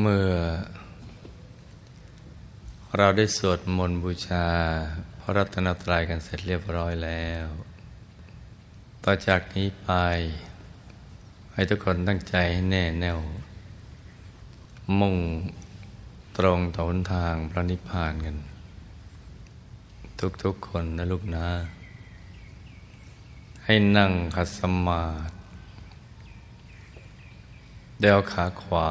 เมื่อ เราได้สวดมนต์บูชา พระรัตนตรัยกันเสร็จเรียบร้อยแล้ว ต่อจากนี้ไป ให้ทุกคนตั้งใจให้แน่แน่ว มุ่งตรงต่อหนทางพระนิพพานกัน ทุกๆคนนะลูกนะ ให้นั่งขัดสมาธิเดวขาขวา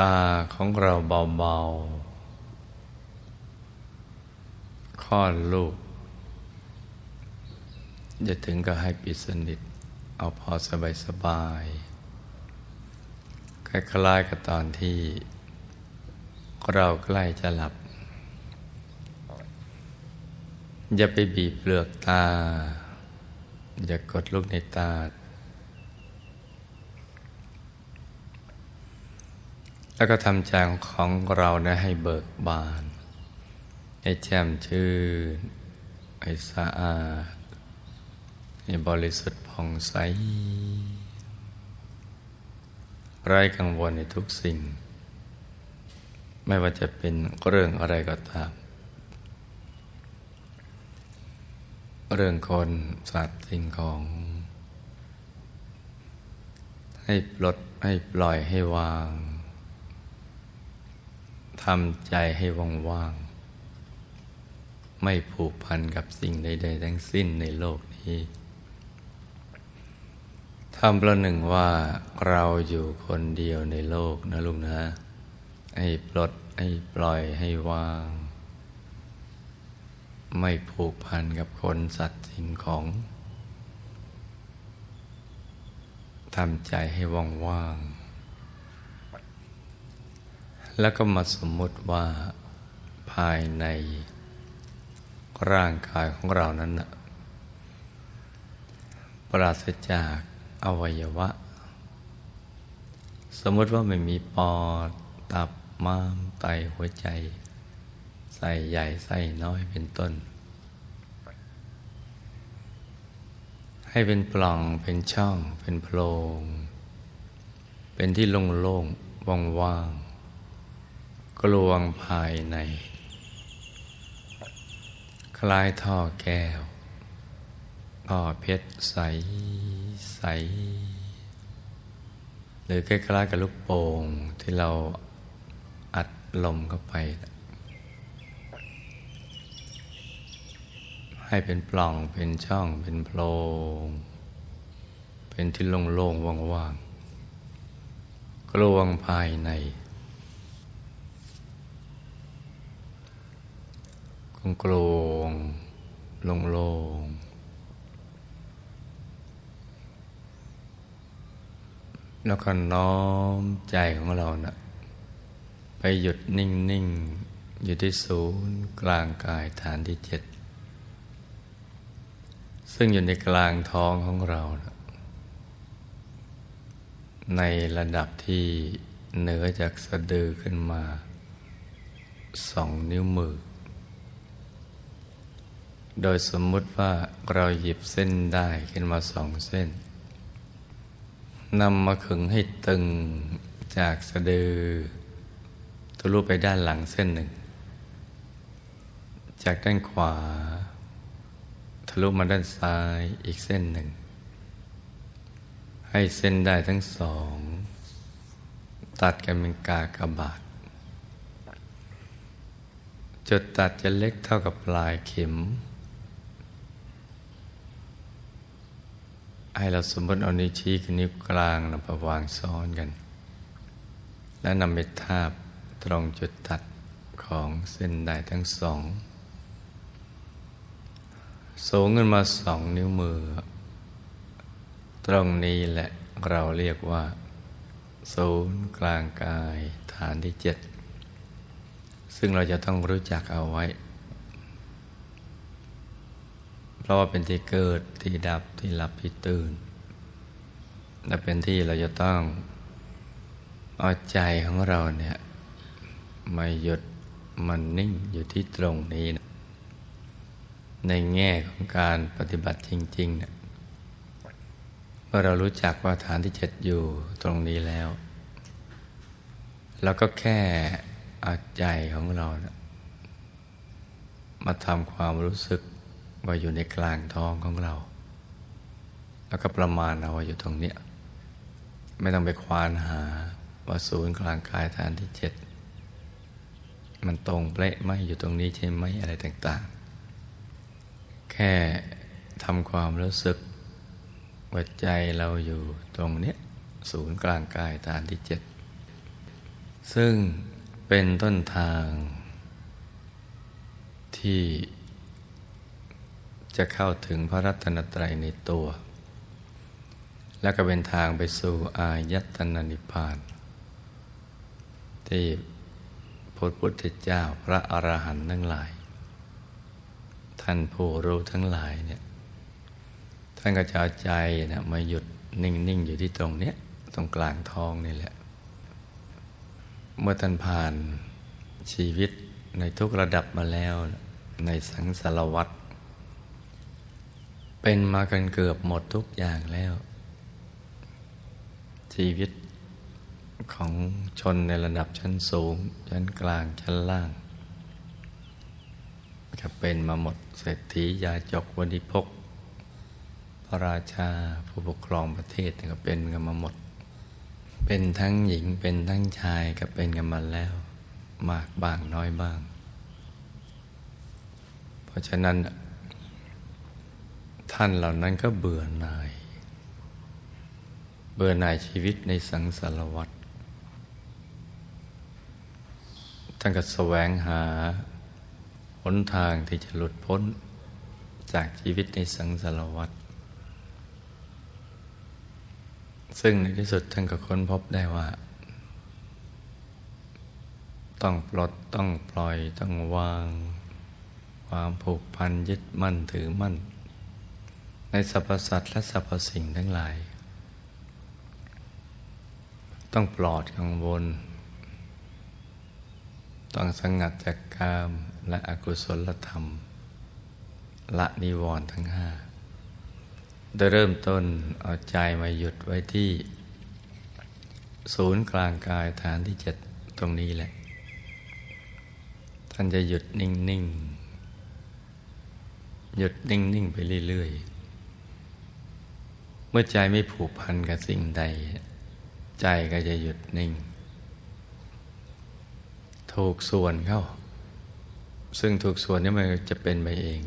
ตาของเราเบาๆค่อนลูกจะถึงก็ให้ปิดสนิท เอาพอสบายสบายคล้ายๆกับตอนที่ เราใกล้จะหลับ อย่าไปบีบเปลือกตา อย่ากดลูกในตา แล้วก็ทำใจของเรานะให้เบิกบาน ให้แจ่มชื่น ให้สะอาด ให้บริสุทธิ์ผ่องใส ไร้กังวลในทุกสิ่ง ไม่ว่าจะเป็นเรื่องอะไรก็ตาม เรื่องคนสัตว์สิ่งของ ให้ปลดให้ปล่อยให้วาง ทำใจให้ว่างๆ ไม่ผูกพันกับสิ่งใด ๆ ทั้งสิ้นในโลกนี้ทำประหนึ่งว่าเราอยู่คนเดียวในโลกนะลุงนะ ให้ปลด ให้ปล่อยให้ว่าง ไม่ผูกพันกับคนสัตว์สิ่งของทำใจให้ว่างๆ แล้วก็มาสมมุติว่าภายในร่างกายของเรานั้นนะปราศจากอวัยวะ สมมติว่าไม่มีปอด ตับม้ามไตหัวใจ ใส่ใหญ่ใส่น้อยเป็นต้น ให้เป็นปล่องเป็นช่อง เป็นโพรง เป็นที่โล่งๆว่าง กลวงภายใน คล้ายท่อแก้ว ท่อเพชรใสใส หรือคล้ายๆกับลูกโป่งที่เราอัดลมเข้าไป ให้เป็นปล่องเป็นช่องเป็นโพรงเป็นที่โล่งๆว่างๆกลวงภายใน โกลงลงโลงแล้วก็น้อมใจของเรานะ่ะไปหยุดนิ่งนิ่งอยู่ที่ศูนย์กลางกายฐานที่เจ็ด ซึ่งอยู่ในกลางท้องของเรานะในระดับที่เหนือจากสะดือขึ้นมาสองนิ้วมือ โดยสมมุติว่าเราหยิบเส้นได้ขึ้นมาสองเส้นนำมาขึงให้ตึงจากสะดือทะลุไปด้านหลังเส้นหนึ่ง จากด้านขวา ทะลุมาด้านซ้ายอีกเส้นหนึ่ง ให้เส้นได้ทั้งสอง ตัดกันเป็นกากบาทจุดตัดจะเล็กเท่ากับปลายเข็ม ให้เราสมมติเอานิ้วชี้กับนิ้วกลางนำไปวางซ้อนกัน และนำไปทาบตรงจุดตัดของเส้นได้ทั้งสอง สูงขึ้นมาสองนิ้วมือ ตรงนี้แหละเราเรียกว่า ศูนย์กลางกายฐานที่เจ็ดซึ่งเราจะต้องรู้จักเอาไว้ เพราะว่าเป็นที่เกิดที่ดับที่หลับที่ตื่น และเป็นที่เราจะต้องเอาใจของเราเนี่ยมาหยุดมันนิ่งอยู่ที่ตรงนี้นะในแง่ของการปฏิบัติจริงๆเนี่ยเมื่อเรารู้จักว่าฐานที่เจ็ดอยู่ตรงนี้แล้วเราก็แค่เอาใจของเรานะมาทำความรู้สึก ว่าอยู่ในกลางท้องของเรา แล้วก็ประมาณเอาว่าอยู่ตรงเนี้ยไม่ต้องไปควานหาว่าศูนย์กลางกายฐานที่เจ็ดมันตรงเป๊ะไหมอยู่ตรงนี้ใช่ไหมอะไรต่างๆ แค่ทำความรู้สึกว่าใจเราอยู่ตรงเนี้ยศูนย์กลางกายฐานที่เจ็ดซึ่งเป็นต้นทางที่ จะเข้าถึงพระรัตนตรัยในตัว และก็เป็นทางไปสู่อายตนะนิพพาน ที่พระพุทธเจ้าพระอรหันต์ทั้งหลาย ท่านผู้รู้ทั้งหลายเนี่ยท่านก็จะเอาใจนะมาหยุดนิ่ง ๆ อยู่ที่ตรงเนี้ยตรงกลางท้องนี่แหละ เมื่อท่านผ่านชีวิตในทุกระดับมาแล้ว ในสังสารวัตร เป็นมากันเกือบหมดทุกอย่างแล้ว ชีวิตของชนในระดับชั้นสูง ชั้นกลางชั้นล่างก็เป็นมาหมดเศรษฐียาจกวันิพกพระราชาผู้ปกครองประเทศก็เป็นกันมาหมด เป็นทั้งหญิงเป็นทั้งชายก็เป็นกันมาแล้ว มากบ้างน้อยบ้าง เพราะฉะนั้น ท่านเหล่านั้นก็เบื่อหน่าย เบื่อหน่ายชีวิตในสังสารวัฏท่านก็แสวงหาหนทางที่จะหลุดพ้นจากชีวิตในสังสารวัฏซึ่งในที่สุดท่านก็ค้นพบได้ว่า ต้องปลดต้องปล่อยต้องวาง ความผูกพันยึดมั่นถือมั่น ในสรรพสัตว์และสรรพสิ่งทั้งหลาย ต้องปลอดกังวล ต้องสงัดจากกามและอกุศลธรรม ละนิวรณ์ทั้งห้าโดยเริ่มต้นเอาใจมาหยุดไว้ที่ ศูนย์กลางกายฐานที่เจ็ดตรงนี้แหละ ท่านจะหยุดนิ่ง ๆ หยุดนิ่ง ๆ ไปเรื่อย ๆ เมื่อใจไม่ผูกพันกับสิ่งใด ใจก็จะหยุดนิ่ง ถูกส่วนเข้า ซึ่งถูกส่วนนี้มันจะเป็นไปเอง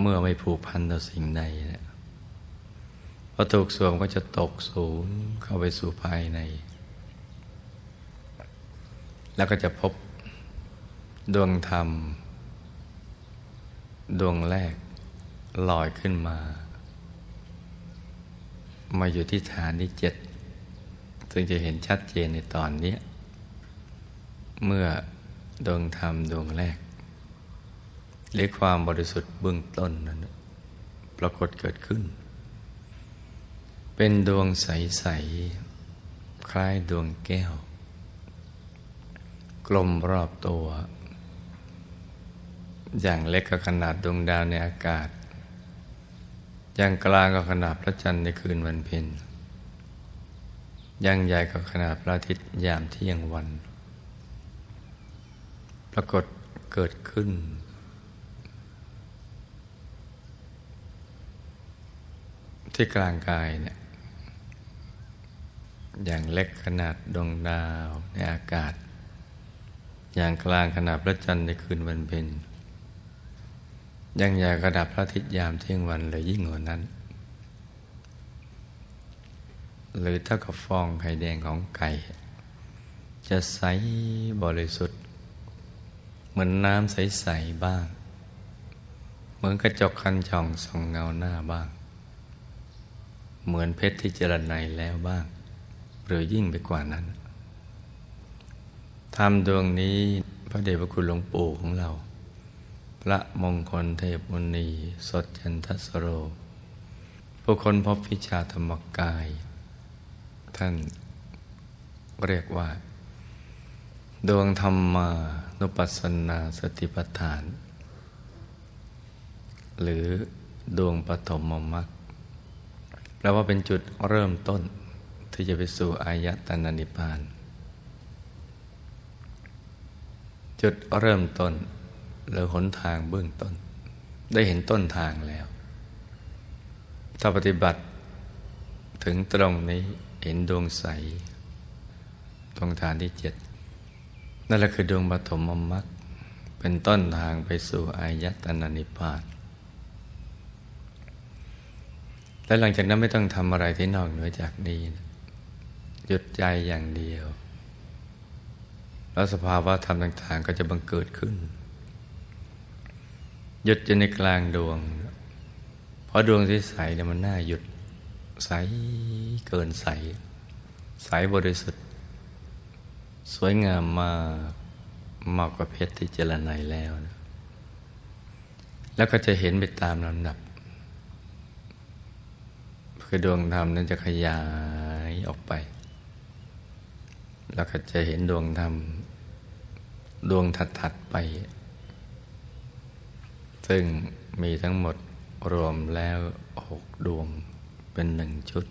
เมื่อไม่ผูกพันต่อสิ่งใดเนี่ยพอถูกส่วมก็จะตกสูงเข้าไปสู่ภายใน แล้วก็จะพบดวงธรรม ดวงแรกลอยขึ้นมา มาอยู่ที่ฐานที่เจ็ดซึ่งจะเห็นชัดเจนในตอนนี้ เมื่อดวงธรรมดวงแรก หรือความบริสุทธิ์เบื้องต้นนั้นปรากฏเกิดขึ้น เป็นดวงใส ๆ คล้ายดวงแก้ว กลมรอบตัว อย่างเล็กก็ขนาดดวงดาวในอากาศ ย่างกลางก็ขนาดพระจันทร์ในคืนวันเพ็ญอย่างใหญ่ก็ขนาดพระอาทิตย์ยามเที่ยงวัน ปรากฏเกิดขึ้น ที่กลางกายเนี่ยอย่างเล็กขนาดดวงดาวในอากาศ อย่างกลางขนาดพระจันทร์ในคืนวันเพ็ญ ยังใหญ่กระดับพระอาทิตย์ยามเที่ยงวันเลยยิ่งกว่านั้น หรือถ้ากับฟองไข่แดงของไก่ จะใสบริสุทธิ์ เหมือนน้ำใส ๆ บ้าง เหมือนกระจกคันช่องส่องเงาหน้าบ้าง เหมือนเพชรที่เจรไนแล้วบ้าง หรือยิ่งไปกว่านั้นธรรมดวงนี้พระเดชพระคุณหลวงปู่ของเรา ระมงคลเทพมุนีสดจันทสโร ผู้คนพบวิชาธรรมกาย ท่านเรียกว่า ดวงธรรมานุปัสสนาสติปัฏฐาน หรือดวงปฐมมรรคแปลว่าเป็นจุดเริ่มต้นที่จะไปสู่อายตนะนิพพาน จุดเริ่มต้น หรือหนทางเบื้องต้น ได้เห็นต้นทางแล้ว ถ้าปฏิบัติถึงตรงนี้เห็นดวงใส ตรงฐานที่เจ็ดนั่นแหละคือดวงปฐมมรรคเป็นต้นทางไปสู่อายตนะนิพพานและหลังจากนั้นไม่ต้องทำอะไรที่นอกเหนือจากนี้นะหยุดใจอย่างเดียว แล้วสภาวะธรรมต่าง ๆ ก็จะบังเกิดขึ้น หยุดอยู่ในกลางดวง เพราะดวงที่ใสเนี่ยมันน่าหยุด ใสเกินใส ใสบริสุทธิ์ สวยงามมากมากกว่าเพชรที่เจรไนแล้วนะแล้วก็จะเห็นไปตามลำดับ คือดวงธรรมนั้นจะขยายออกไป แล้วก็จะเห็นดวงธรรม ดวงถัดๆไป ซึ่งมีทั้งหมดรวมแล้วหกดวงเป็นหนึ่งชุด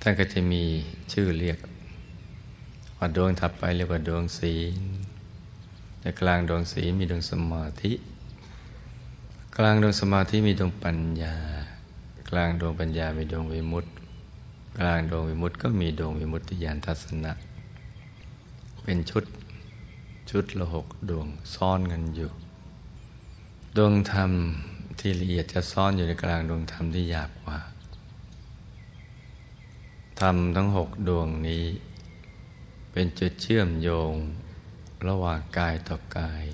ท่านก็จะมีชื่อเรียกว่าดวงถัดไปเรียกว่าดวงศีลในกลางดวงศีลมีดวงสมาธิ กลางดวงสมาธิมีดวงปัญญา กลางดวงปัญญามีดวงวิมุตติ กลางดวงวิมุตติก็มีดวงวิมุตติญาณทัศนะ เป็นชุดชุดละหกดวงซ่อนกันอยู่ ดวงธรรมที่ละเอียดจะซ่อนอยู่ในกลางดวงธรรมที่หยาบกว่า ธรรมทั้งหกดวงนี้ เป็นจุดเชื่อมโยงระหว่างกายต่อกาย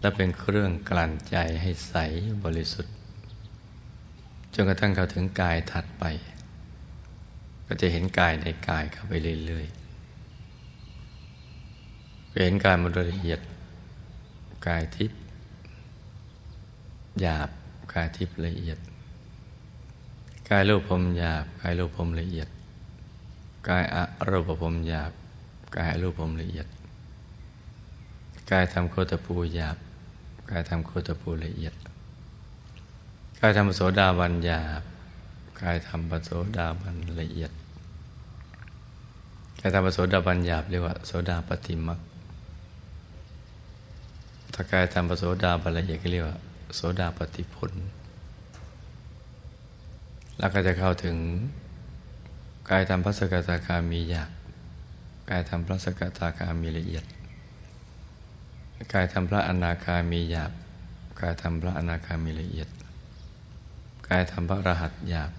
และเป็นเครื่องกลั่นใจให้ใสบริสุทธิ์ จนกระทั่งเข้าถึงกายถัดไป ก็จะเห็นกายในกายเข้าไปเรื่อยๆเห็นกายมันละเอียดกายทิพย์ หยาบกายทิพย์ละเอียด กายรูปพรมหยาบกายรูปพรมละเอียด กายอะรูปพรมหยาบกายรูปพรมละเอียด กายทำโคตปูหยาบกายทำโคตปูละเอียด กายธรรมโสดาบันหยาบกายธรรมปโสดาบันละเอียดกายธรรมปโสดาบันหยาบเรียกว่าโสดาปฏิมักถ้ากายธรรมปโสดาบันละเอียดก็เรียกว่า โสดาปฏิผล แล้วก็จะเข้าถึงกายธรรมพระสกตาคามีหยาบกายธรรมพระสกตาคามีละเอียด กายธรรมพระอนาคามีหยาบกายธรรมพระอนาคามีละเอียด กายทำพระรหัสหยาบ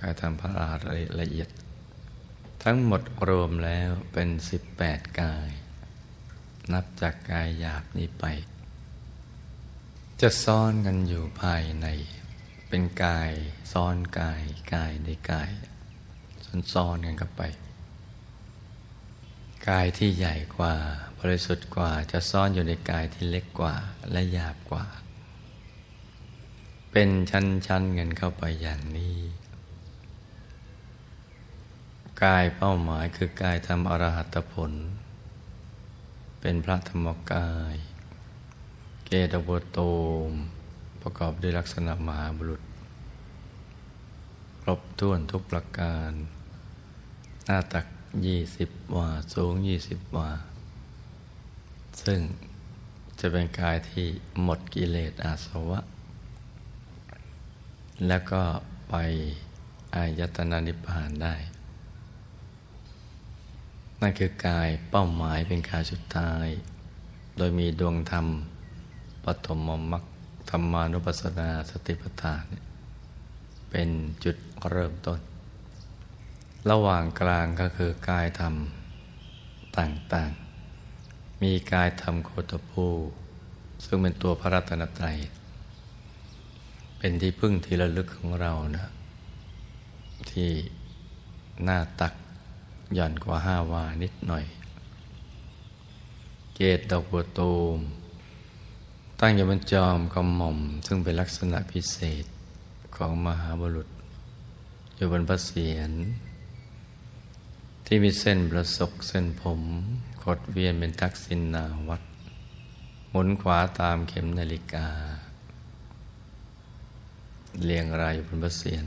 กายทำพระรหัสละเอียด ทั้งหมดรวมแล้วเป็นสิบแปดกาย นับจากกายหยาบนี้ไป จะซ่อนกันอยู่ภายใน เป็นกายซ้อนกายกายในกายซ้อนกันเข้าไป กายที่ใหญ่กว่า บริสุทธิ์กว่าจะซ่อนอยู่ในกายที่เล็กกว่าและหยาบกว่า เป็นชั้นๆเงินเข้าไปอย่างนี้กายเป้าหมายคือกายทำอรหัตผล เป็นพระธรรมกาย เกตบโตม ประกอบด้วยลักษณะมหาบุรุษ ครบถ้วนทุกประการ หน้าตักยี่สิบวา สูงยี่สิบวา ซึ่งจะเป็นกายที่หมดกิเลสอาสวะ แล้วก็ไปอายตนะนิพพานได้ นั่นคือกายเป้าหมายเป็นกายสุดท้าย โดยมีดวงธรรม ปฐมมรรคธรรมานุปัสสนาสติปัฏฐานเป็นจุดเริ่มต้น ระหว่างกลางก็คือกายธรรมต่างๆ มีกายธรรมโคตภูซึ่งเป็นตัวพระรัตนตรัย เป็นที่พึ่งที่ระลึกของเรานะที่หน้าตักหย่อนกว่าห้าวานิดหน่อย เกตดอกบัวตูม ตั้งอยู่บนจอมกระหม่อม ซึ่งเป็นลักษณะพิเศษของมหาบุรุษ อยู่บนพระเศียรที่มีเส้นประศกเส้นผมขดเวียนเป็นทักษิณนาวัดหมุนขวาตามเข็มนาฬิกา เรียงรายอยู่บนพระเศียร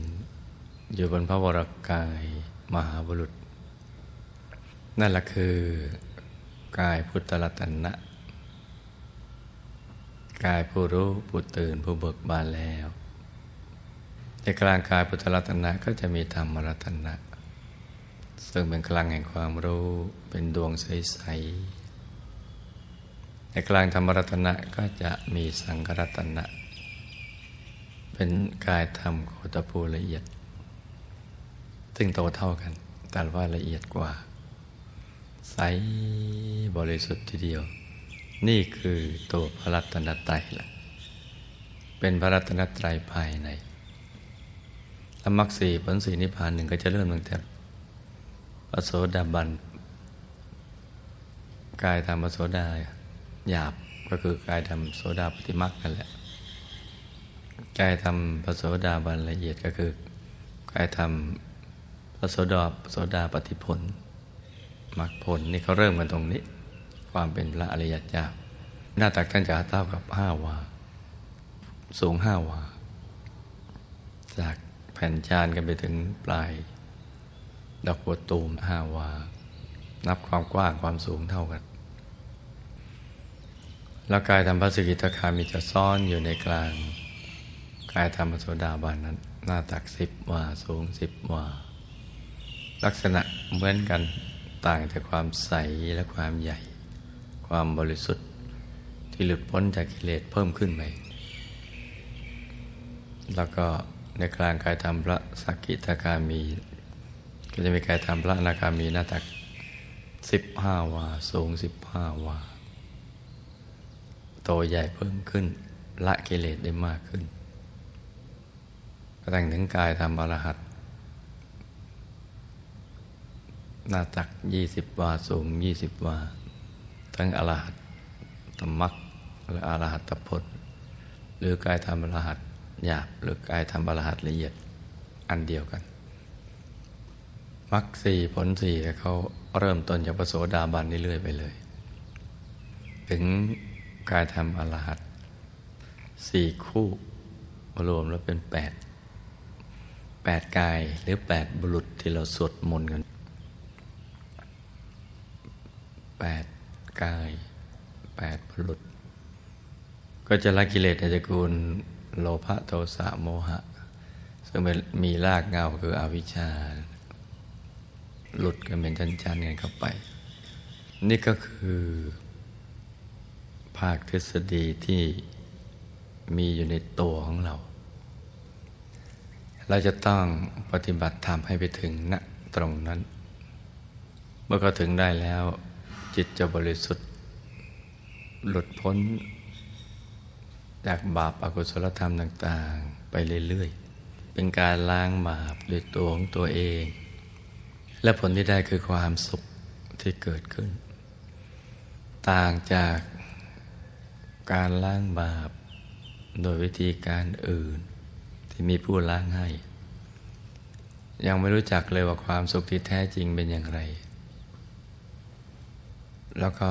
อยู่บนพระวรกายมหาบุรุษ นั่นแหละคือกายพุทธรัตนะ กายผู้รู้ผู้ตื่นผู้เบิกบานแล้วในกลางกายพุทธรัตนะก็จะมีธรรมรัตนะ ซึ่งเป็นกลางแห่งความรู้เป็นดวงใสๆในกลางธรรมรัตนะก็จะมีสังกรัตนะ เป็นกายธรรมโคตภูละเอียด ซึ่งโตเท่ากันแต่ว่าละเอียดกว่า ใสบริสุทธิ์ทีเดียว นี่คือตัวพระรัตนตรัยละเป็นพระรัตนตรัยภายในและมรรคสีผลสีนิพพานหนึ่งก็จะเริ่มตั้งแต่พระโสดาบัน กายธรรมพระโสดาหยาบก็คือกายธรรมโสดาปฏิมักนั่นแหละ กายธรรมพระโสดาบันละเอียดก็คือกายธรรมพระโสดาโสดาปฏิผลมรรคผลนี่เขาเริ่มกันตรงนี้ ความเป็นพระอริยเจ้า หน้าตักท่านจะเท่ากับห้าวา สูงห้าวา จากแผ่นจานกันไปถึงปลาย ดอกบัวตูมห้าวา นับความกว้างความสูงเท่ากันแล้วกายธรรมพระสกิทาคามีจะซ่อนอยู่ในกลาง กายธรรมโสดาบันนั้น หน้าตักสิบวาสูงสิบวา ลักษณะเหมือนกันต่างแต่ความใสและความใหญ่ ความบริสุทธิ์ที่หลุดพ้นจากกิเลสเพิ่มขึ้นไปแล้วก็ในกลางกายธรรมพระสกิทาคามี ก็จะมีกายธรรมพระอนาคามีหน้าตักสิบห้าวา สูงสิบห้าวา โตใหญ่เพิ่มขึ้น ละกิเลสได้มากขึ้นก็แต่งถึงกายธรรมอรหัตหน้าตักยี่สิบวา สูงยี่สิบวา ทั้งอรหัตตมักและอรหัตตพจน์หรือกายธรรมอรหัตหยาบหรือกายธรรมอรหัตละเอียดอันเดียวกันมรรคสี่ผลสี่เขาเริ่มต้นจากพระโสดาบันเรื่อยไปเลย ถึงกายธรรมอรหัตสี่คู่รวมแล้วเป็นแปดแปดกายหรือแปดบุรุษที่เราสวดมนต์กันแปด กายแปดบุรุษก็จะละกิเลสในตระกูลโลภะโทสะโมหะ ซึ่งมีรากเงาคืออวิชชา หลุดกันเป็นชั้นๆกันเข้าไป นี่ก็คือ ภาคทฤษฎีที่มีอยู่ในตัวของเรา เราจะต้องปฏิบัติธรรมให้ไปถึงณตรงนั้น เมื่อเขาถึงได้แล้ว จิตจะบริสุทธิ์ หลุดพ้น จากบาปอากุศลธรรมต่าง ๆ ไปเรื่อยๆ เป็นการล้างบาปด้วยตัวของตัวเอง และผลที่ได้คือความสุขที่เกิดขึ้น ต่างจากการล้างบาป โดยวิธีการอื่น ที่มีผู้ล้างให้ ยังไม่รู้จักเลยว่าความสุขที่แท้จริงเป็นอย่างไร แล้วก็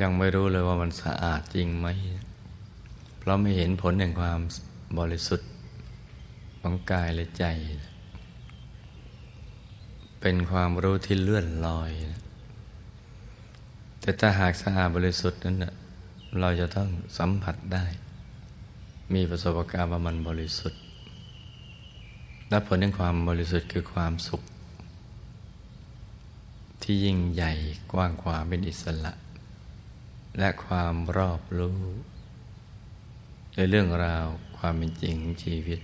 ยังไม่รู้เลยว่ามันสะอาดจริงไหม เพราะไม่เห็นผลแห่งความบริสุทธิ์ของกายและใจ เป็นความรู้ที่เลื่อนลอยนะแต่ถ้าหากสะอาดบริสุทธิ์นั้นนะเราจะต้องสัมผัสได้ มีประสบการณ์ว่ามันบริสุทธิ์ และผลแห่งความบริสุทธิ์คือความสุข ที่ยิ่งใหญ่กว้างขวางเป็นอิสระ และความรอบรู้ ในเรื่องราวความเป็นจริงของชีวิต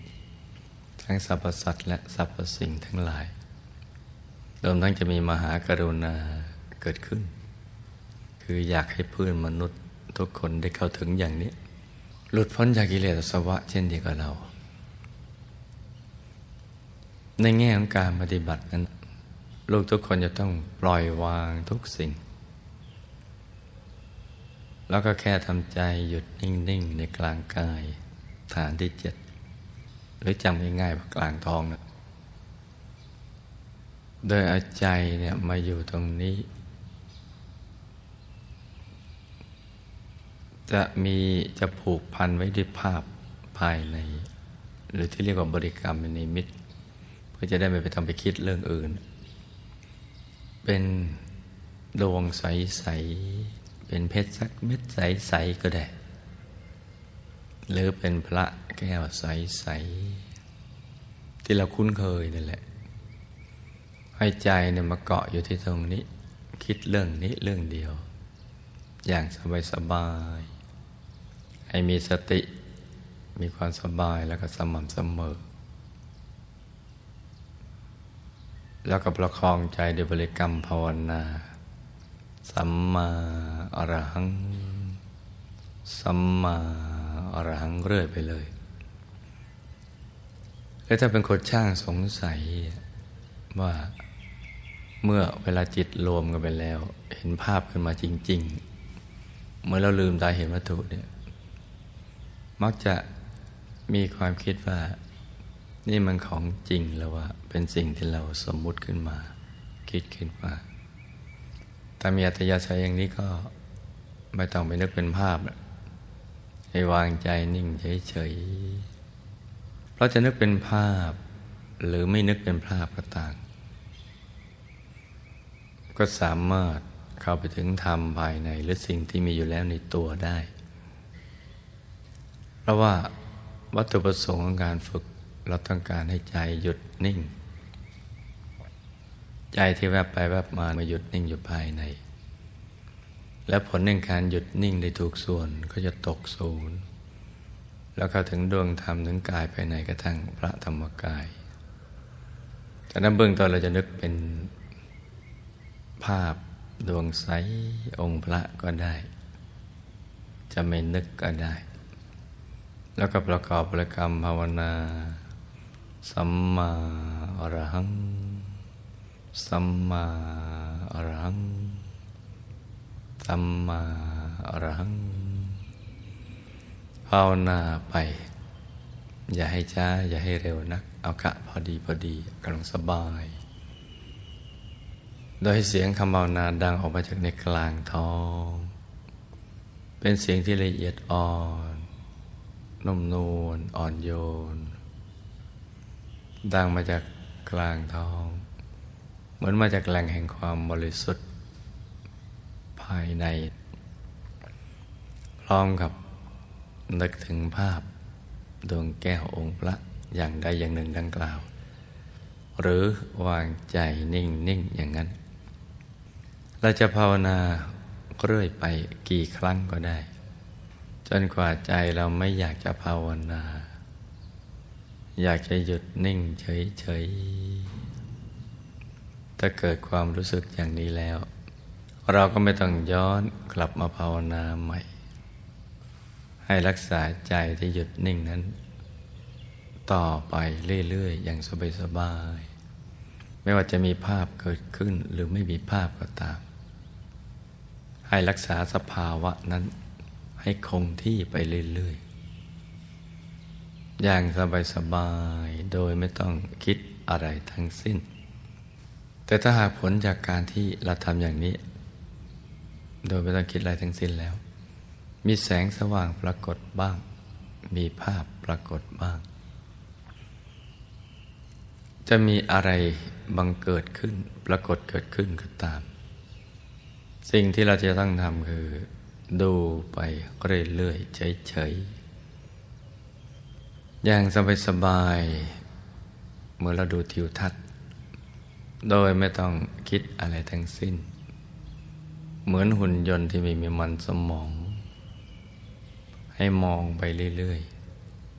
ทั้งสรรพสัตว์และสรรพสิ่งทั้งหลายรวมทั้งจะมีมหากรุณาเกิดขึ้น คืออยากให้เพื่อนมนุษย์ทุกคนได้เข้าถึงอย่างนี้ หลุดพ้นจากกิเลสสวะเช่นเดียวกับเรา ในแง่ของการปฏิบัตินั้น ลูกทุกคนจะต้องปล่อยวางทุกสิ่ง แล้วก็แค่ทำใจหยุดนิ่ง ๆ ในกลางกาย ฐานที่เจ็ด หรือจำง่ายๆว่ากลางท้องนะโดยเอาใจเนี่ยมาอยู่ตรงนี้ จะมีจะผูกพันไว้ด้วยภาพภายใน หรือที่เรียกว่าบริกรรมในมิตร เพื่อจะได้ไม่ไปทำไปคิดเรื่องอื่น เป็นดวงใส ๆ เป็นเพชรสักเม็ดใส ๆ ก็ได้ หรือเป็นพระแก้วใส ๆ ที่เราคุ้นเคยนั่นแหละ ให้ใจเนี่ยมาเกาะอยู่ที่ตรงนี้ คิดเรื่องนี้เรื่องเดียว อย่างสบาย ๆ ให้มีสติมีความสบายแล้วก็สม่ำเสมอ แล้วก็ประคองใจด้วยบริกรรมภาวนา สัมมาอรหัง สัมมาอรหังเรื่อยไปเลย แล้วถ้าเป็นคนช่างสงสัยว่าเมื่อเวลาจิตรวมกันไปแล้ว เห็นภาพขึ้นมาจริง ๆ เมื่อเราลืมตาเห็นวัตถุเนี่ย มักจะมีความคิดว่า นี่มันของจริงแล้วว่าเป็นสิ่งที่เราสมมุติขึ้นมา คิดขึ้นมาถ้ามีอัตยาศัยอย่างนี้ก็ไม่ต้องไปนึกเป็นภาพให้วางใจนิ่งเฉยๆเพราะจะนึกเป็นภาพ หรือไม่นึกเป็นภาพก็ต่าง ก็สามารถเข้าไปถึงธรรมภายในหรือสิ่งที่มีอยู่แล้วในตัวได้ เพราะว่าวัตถุประสงค์ของการฝึก เราต้องการให้ใจหยุดนิ่ง ใจที่แวบไปแวบมามาหยุดนิ่งอยู่ภายใน แล้วผลในการหยุดนิ่งได้ถูกส่วนก็จะตกศูนย์แล้วเข้าถึงดวงธรรมถึงกายภายในกระทั่งพระธรรมกายจากนั้นเบื้องต้นเราจะนึกเป็นภาพดวงใสองค์พระก็ได้ จะไม่นึกก็ได้ แล้วก็ประกอบบริกรรมภาวนา สัมมาอรหัง สัมมาอรหัง สัมมาอรหังภาวนาไป อย่าให้ช้า อย่าให้เร็วนัก เอากะพอดีพอดีกำลังสบาย โดยเสียงคำภาวนาดังออกมาจากในกลางท้อง เป็นเสียงที่ละเอียดอ่อนนุ่มนวลอ่อนโยน ดังมาจากกลางท้อง เหมือนมาจากแหล่งแห่งความบริสุทธิ์ ภายใน พร้อมกับนึกถึงภาพ ดวงแก้วองค์พระอย่างใดอย่างหนึ่งดังกล่าว หรือวางใจนิ่งนิ่งอย่างนั้น เราจะภาวนาเรื่อยไปกี่ครั้งก็ได้ จนกว่าใจเราไม่อยากจะภาวนา อยากจะหยุดนิ่งเฉยๆ ถ้าเกิดความรู้สึกอย่างนี้แล้ว เราก็ไม่ต้องย้อนกลับมาภาวนาใหม่ ให้รักษาใจที่หยุดนิ่งนั้น ต่อไปเรื่อยๆ อย่างสบายๆ ไม่ว่าจะมีภาพเกิดขึ้นหรือไม่มีภาพก็ตาม ให้รักษาสภาวะนั้นให้คงที่ไปเรื่อยๆ อย่างสบายๆ โดยไม่ต้องคิดอะไรทั้งสิ้น แต่ถ้าหากผลจากการที่เราทำอย่างนี้ โดยไม่ต้องคิดอะไรทั้งสิ้นแล้ว มีแสงสว่างปรากฏบ้าง มีภาพปรากฏบ้าง จะมีอะไรบังเกิดขึ้น ปรากฏเกิดขึ้นก็ตาม สิ่งที่เราจะต้องทำคือ ดูไปเรื่อยๆเฉยๆ อย่างสบายๆเมื่อเราดูทิวทัศน์ โดยไม่ต้องคิดอะไรทั้งสิ้น เหมือนหุ่นยนต์ที่ไม่มีมันสมอง ให้มองไปเรื่อย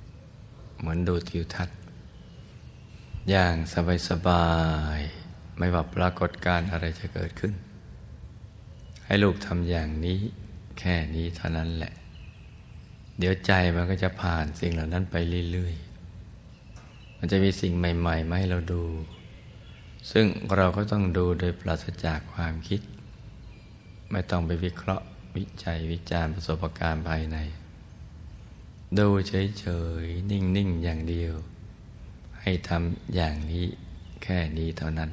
ๆ เหมือนดูทิวทัศน์ อย่างสบายๆไม่ว่าปรากฏการอะไรจะเกิดขึ้น ให้ลูกทำอย่างนี้แค่นี้เท่านั้นแหละ เดี๋ยวใจมันก็จะผ่านสิ่งเหล่านั้นไปเรื่อยๆ มันจะมีสิ่งใหม่ๆมาให้เราดู ซึ่งเราก็ต้องดูโดยปราศจากความคิด ไม่ต้องไปวิเคราะห์วิจัยวิจารณ์ประสบการณ์ภายใน ดูเฉยๆ นิ่งๆ อย่างเดียว ให้ทำอย่างนี้แค่นี้เท่านั้น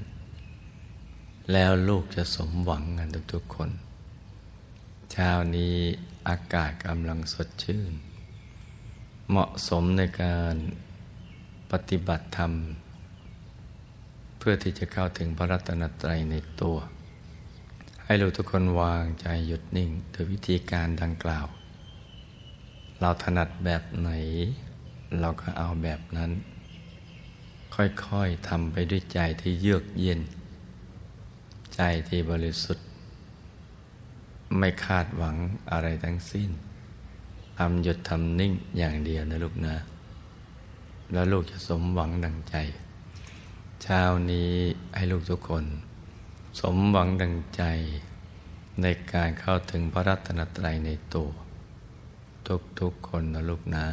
แล้วลูกจะสมหวังกันทุกๆคน เช้านี้ อากาศกำลังสดชื่น เหมาะสมในการปฏิบัติธรรม เพื่อที่จะเข้าถึงพระรัตนตรัยในตัว ให้ลูกทุกคนวางใจหยุดนิ่งโดยวิธีการดังกล่าว เราถนัดแบบไหน เราก็เอาแบบนั้น ค่อยๆทำไปด้วยใจที่เยือกเย็น ใจที่บริสุทธิ์ ไม่คาดหวังอะไรทั้งสิ้นทำหยุดทำนิ่งอย่างเดียวนะลูกนะ แล้วลูกจะสมหวังดังใจ เช้านี้ให้ลูกทุกคน สมหวังดังใจ ในการเข้าถึงพระรัตนตรัยในตัว ทุกๆคนนะลูกนะ